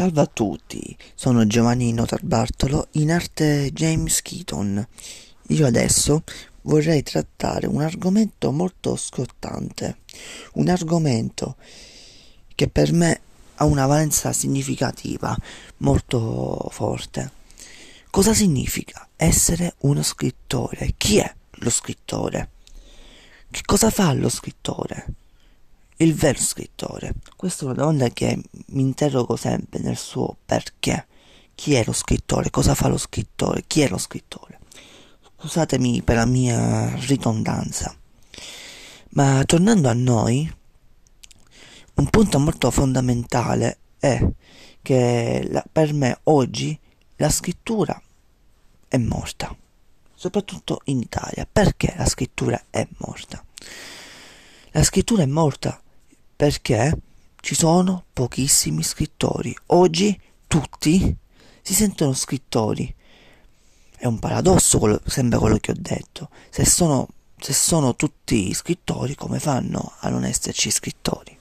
Salve a tutti, sono Giovannino Tarbartolo, in arte James Keaton. Io adesso vorrei trattare un argomento molto scottante, un argomento che per me ha una valenza significativa molto forte. Cosa significa essere uno scrittore? Chi è lo scrittore? Che cosa fa lo scrittore? Il vero scrittore? Questa è una domanda che mi interrogo sempre nel suo perché. Chi è lo scrittore? Cosa fa lo scrittore? Chi è lo scrittore? Scusatemi per la mia ridondanza. Ma tornando a noi, un punto molto fondamentale è che la, per me oggi la scrittura è morta, soprattutto in Italia. Perché la scrittura è morta? La scrittura è morta perché ci sono pochissimi scrittori. Oggi tutti si sentono scrittori. È un paradosso, quello, sembra quello che ho detto. Se sono, se sono tutti scrittori, come fanno a non esserci scrittori?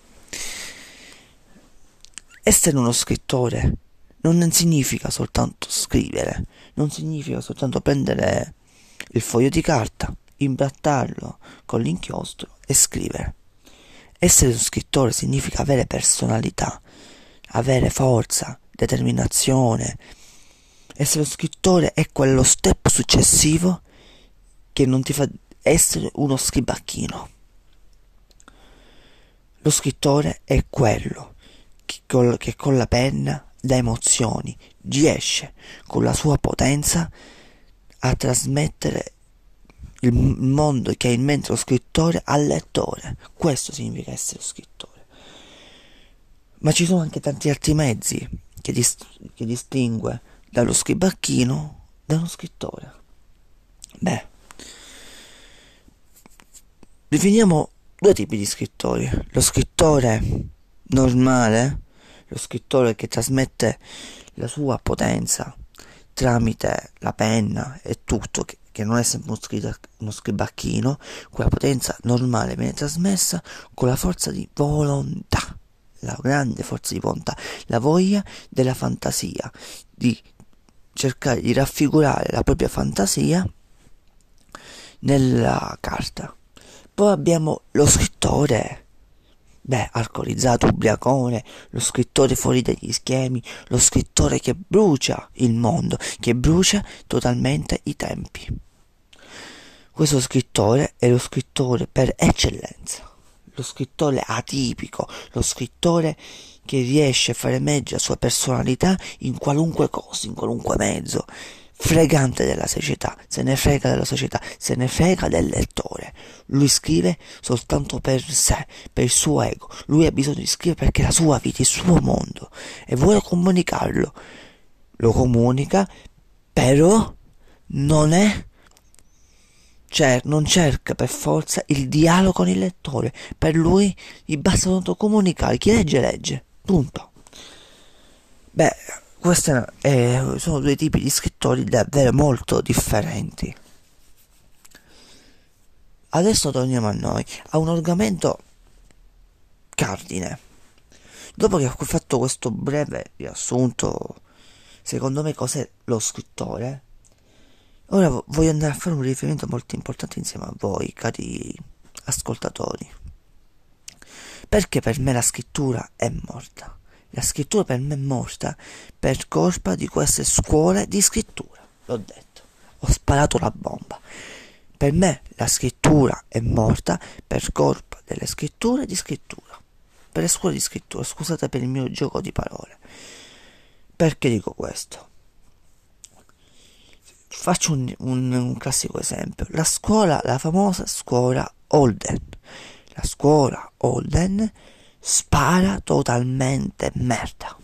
Essere uno scrittore non significa soltanto scrivere, non significa soltanto prendere il foglio di carta, imbrattarlo con l'inchiostro e scrivere. Essere uno scrittore significa avere personalità, avere forza, determinazione. Essere uno scrittore è quello step successivo che non ti fa essere uno scribacchino. Lo scrittore è quello che con, che con la penna da emozioni riesce con la sua potenza a trasmettere il mondo che ha in mente lo scrittore al lettore. Questo significa essere scrittore. Ma ci sono anche tanti altri mezzi che, dist- che distingue dallo scribacchino da uno scrittore. Beh, definiamo due tipi di scrittori. Lo scrittore normale, lo scrittore che trasmette la sua potenza tramite la penna e tutto, che, non è sempre uno scribacchino, quella potenza normale viene trasmessa con la forza di volontà, la grande forza di volontà, la voglia della fantasia, di cercare di raffigurare la propria fantasia nella carta. Poi abbiamo lo scrittore Beh, alcolizzato, ubriacone, lo scrittore fuori dagli schemi, lo scrittore che brucia il mondo, che brucia totalmente i tempi. Questo scrittore è lo scrittore per eccellenza, lo scrittore atipico, lo scrittore che riesce a far emergere la sua personalità in qualunque cosa, in qualunque mezzo, fregante della società, se ne frega della società, se ne frega del lettore. Lui scrive soltanto per sé, per il suo ego. Lui ha bisogno di scrivere perché è la sua vita, il suo mondo e vuole comunicarlo. Lo comunica, però non è cioè, non cerca per forza il dialogo con il lettore. Per lui gli basta soltanto comunicare. Chi legge, legge. Punto. Beh, questi eh, sono due tipi di scrittori davvero molto differenti. Adesso torniamo a noi, a un argomento cardine. Dopo che ho fatto questo breve riassunto, secondo me cos'è lo scrittore, ora voglio andare a fare un riferimento molto importante insieme a voi, cari ascoltatori. Perché per me la scrittura è morta. La scrittura per me è morta per colpa di queste scuole di scrittura. L'ho detto, ho sparato la bomba. Per me la scrittura è morta per colpa delle scritture di scrittura. Per le scuole di scrittura, scusate per il mio gioco di parole. Perché dico questo? Faccio un, un, un classico esempio. La scuola, la famosa scuola Holden. La scuola Holden spara totalmente merda.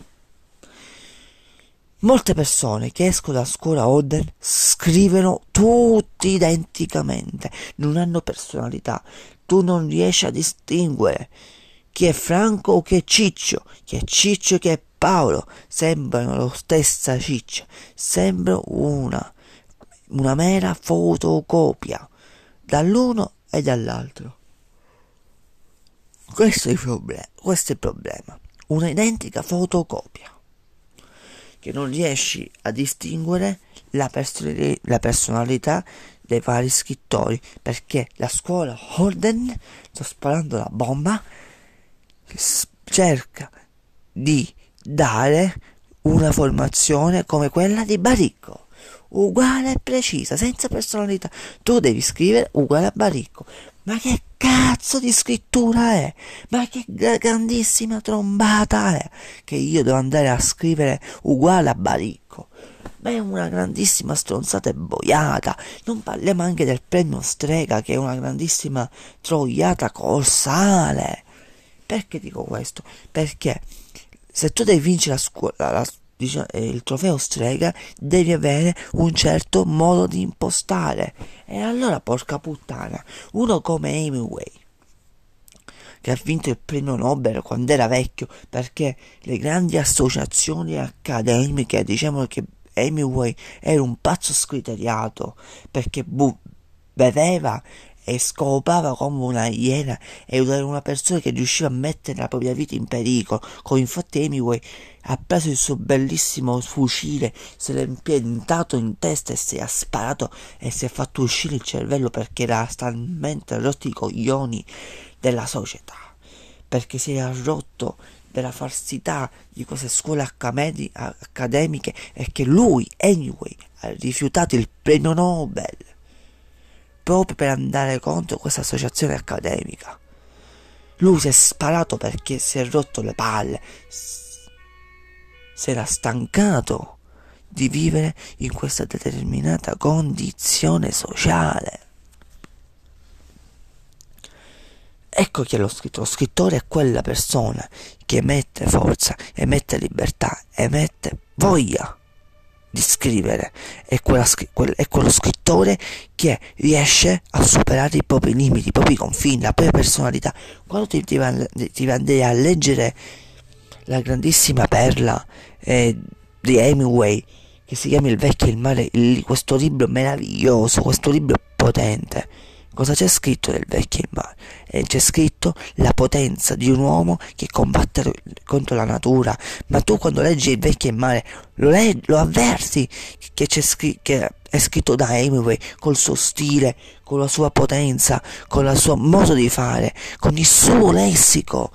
Molte persone che escono da scuola Oden scrivono tutti identicamente, non hanno personalità, tu non riesci a distinguere chi è Franco o chi è Ciccio, chi è Ciccio e chi è Paolo, sembrano la stessa ciccia, sembra una, una mera fotocopia dall'uno e dall'altro. Questo è il problema, questo è il problema. Una identica fotocopia. che non riesci a distinguere la, person- la personalità dei vari scrittori perché la scuola Holden sto sparando la bomba cerca di dare una formazione come quella di Baricco uguale e precisa senza personalità tu devi scrivere uguale a Baricco ma che cazzo di scrittura è? Ma che grandissima trombata è? Che io devo andare a scrivere uguale a Baricco. Ma è una grandissima stronzata e boiata. Non parliamo anche del premio Strega, che è una grandissima troiata corsale. Perché dico questo? Perché se tu devi vincere la scuola, la, diciamo, il trofeo strega devi avere un certo modo di impostare. E allora porca puttana uno come Hemingway che ha vinto il premio Nobel quando era vecchio perché le grandi associazioni accademiche diciamo che Hemingway era un pazzo scriteriato perché bu- beveva e scopava come una iena e era una persona che riusciva a mettere la propria vita in pericolo, come infatti Hemingway ha preso il suo bellissimo fucile, se l'ha impiantato in testa e si è sparato e si è fatto uscire il cervello perché era talmente rotto i coglioni della società, perché si era rotto della falsità di queste scuole accademiche e che lui, Hemingway, ha rifiutato il premio Nobel proprio per andare contro questa associazione accademica. Lui si è sparato perché si è rotto le palle, si era stancato di vivere in questa determinata condizione sociale. Ecco chi è lo scrittore. Lo scrittore è quella persona che emette forza, emette libertà, emette voglia di scrivere, è, quella, è quello scrittore che riesce a superare i propri limiti, i propri confini, la propria personalità. Quando ti, ti, ti andai a leggere la grandissima perla eh, di Hemingway, che si chiama Il vecchio e il mare, il, questo libro meraviglioso, questo libro potente, Cosa c'è scritto nel vecchio in mare? E c'è scritto la potenza di un uomo che combatte contro la natura. Ma tu quando leggi il vecchio mare lo, leggi, lo avverti che, scri- che è scritto da Hemingway col suo stile, con la sua potenza, con il suo modo di fare, con il suo lessico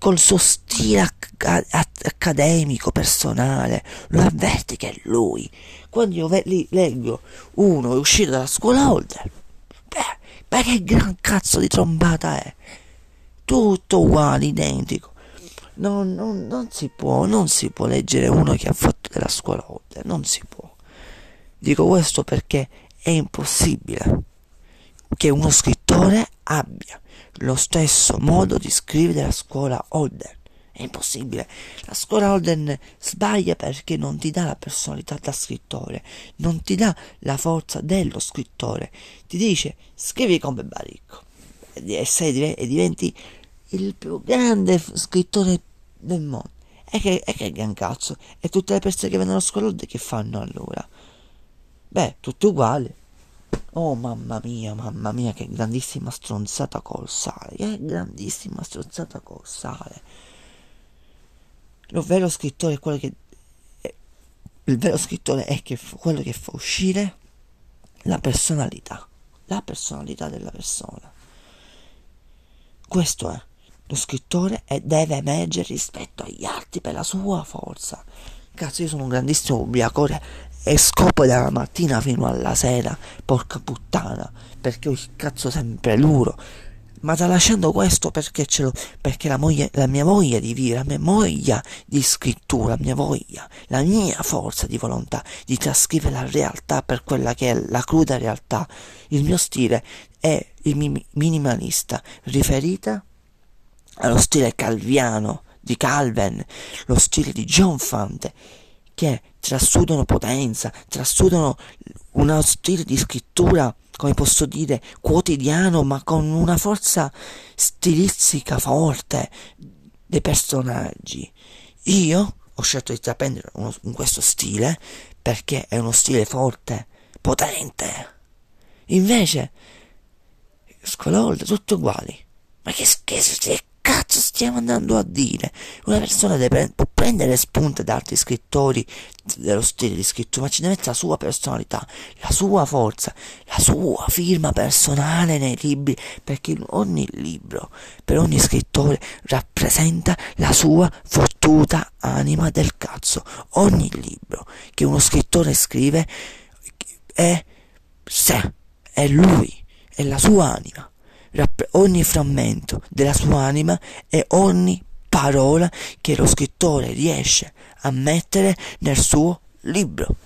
col suo stile acc- accademico, personale, lo avverti che è lui. Quando io ve- li leggo uno uscire dalla scuola Holder, beh, ma che gran cazzo di trombata è? Tutto uguale, identico. Non, non, non si può, non si può leggere uno che ha fatto della scuola Holder, non si può. Dico questo perché è impossibile che uno scrittore abbia lo stesso modo di scrivere della scuola Holden. È impossibile. La scuola Holden sbaglia perché non ti dà la personalità da scrittore, non ti dà la forza dello scrittore. Ti dice scrivi come Baricco e, sei, e diventi il più grande scrittore del mondo. E che, e che gran cazzo? E tutte le persone che vengono a scuola Holden che fanno allora? Beh, tutti uguali. Oh mamma mia, mamma mia, che grandissima stronzata col sale, che grandissima stronzata col sale. Lo vero scrittore è quello che... Il vero scrittore è che, quello che fa uscire la personalità, la personalità della persona. Questo è. Lo scrittore e deve emergere rispetto agli altri per la sua forza. Cazzo, io sono un grandissimo ubriacore e scopo dalla mattina fino alla sera, porca puttana, perché ho il cazzo sempre duro ma tralasciando questo perché ce l'ho, perché la, moglie, la mia voglia di vivere, la mia voglia di scrittura, la mia voglia, la mia forza di volontà di trascrivere la realtà per quella che è la cruda realtà, il mio stile è il minimalista, riferita allo stile calviano di Calvin, lo stile di John Fante, che trasudano potenza, trasudano uno stile di scrittura come posso dire, quotidiano, ma con una forza stilistica forte dei personaggi. Io ho scelto di intraprendere uno, in questo stile perché è uno stile forte, potente. Invece, Scolold, tutti uguali. Ma che, che, che cazzo stiamo andando a dire? Una persona deve, può prendere spunte da altri scrittori dello stile di scrittura, ma ci deve mettere la sua personalità, la sua forza, la sua firma personale nei libri, perché ogni libro, per ogni scrittore, rappresenta la sua fottuta anima del cazzo. Ogni libro che uno scrittore scrive è sé, è lui, è la sua anima ogni frammento della sua anima e ogni parola che lo scrittore riesce a mettere nel suo libro.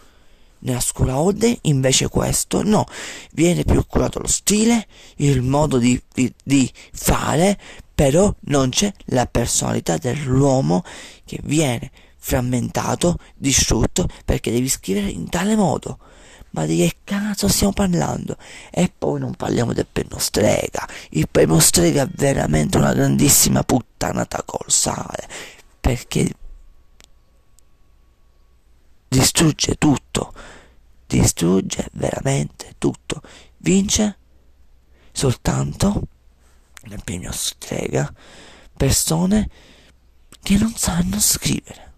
Nella scuola Ode invece questo no, viene più curato lo stile, il modo di, di, di fare, però non c'è la personalità dell'uomo che viene frammentato, distrutto, perché devi scrivere in tale modo ma di che cazzo stiamo parlando? E poi non parliamo del Pennostrega. Il Pennostrega è veramente una grandissima puttanata col sale, perché distrugge tutto, distrugge veramente tutto. Vince soltanto nel Pennostrega persone che non sanno scrivere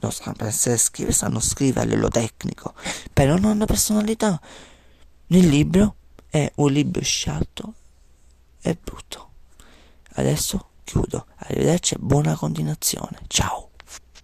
non sanno essere scrivere, sanno scrivere a livello tecnico, però non hanno personalità. Nel libro è un libro scialto e brutto. Adesso chiudo. Arrivederci e buona continuazione. Ciao.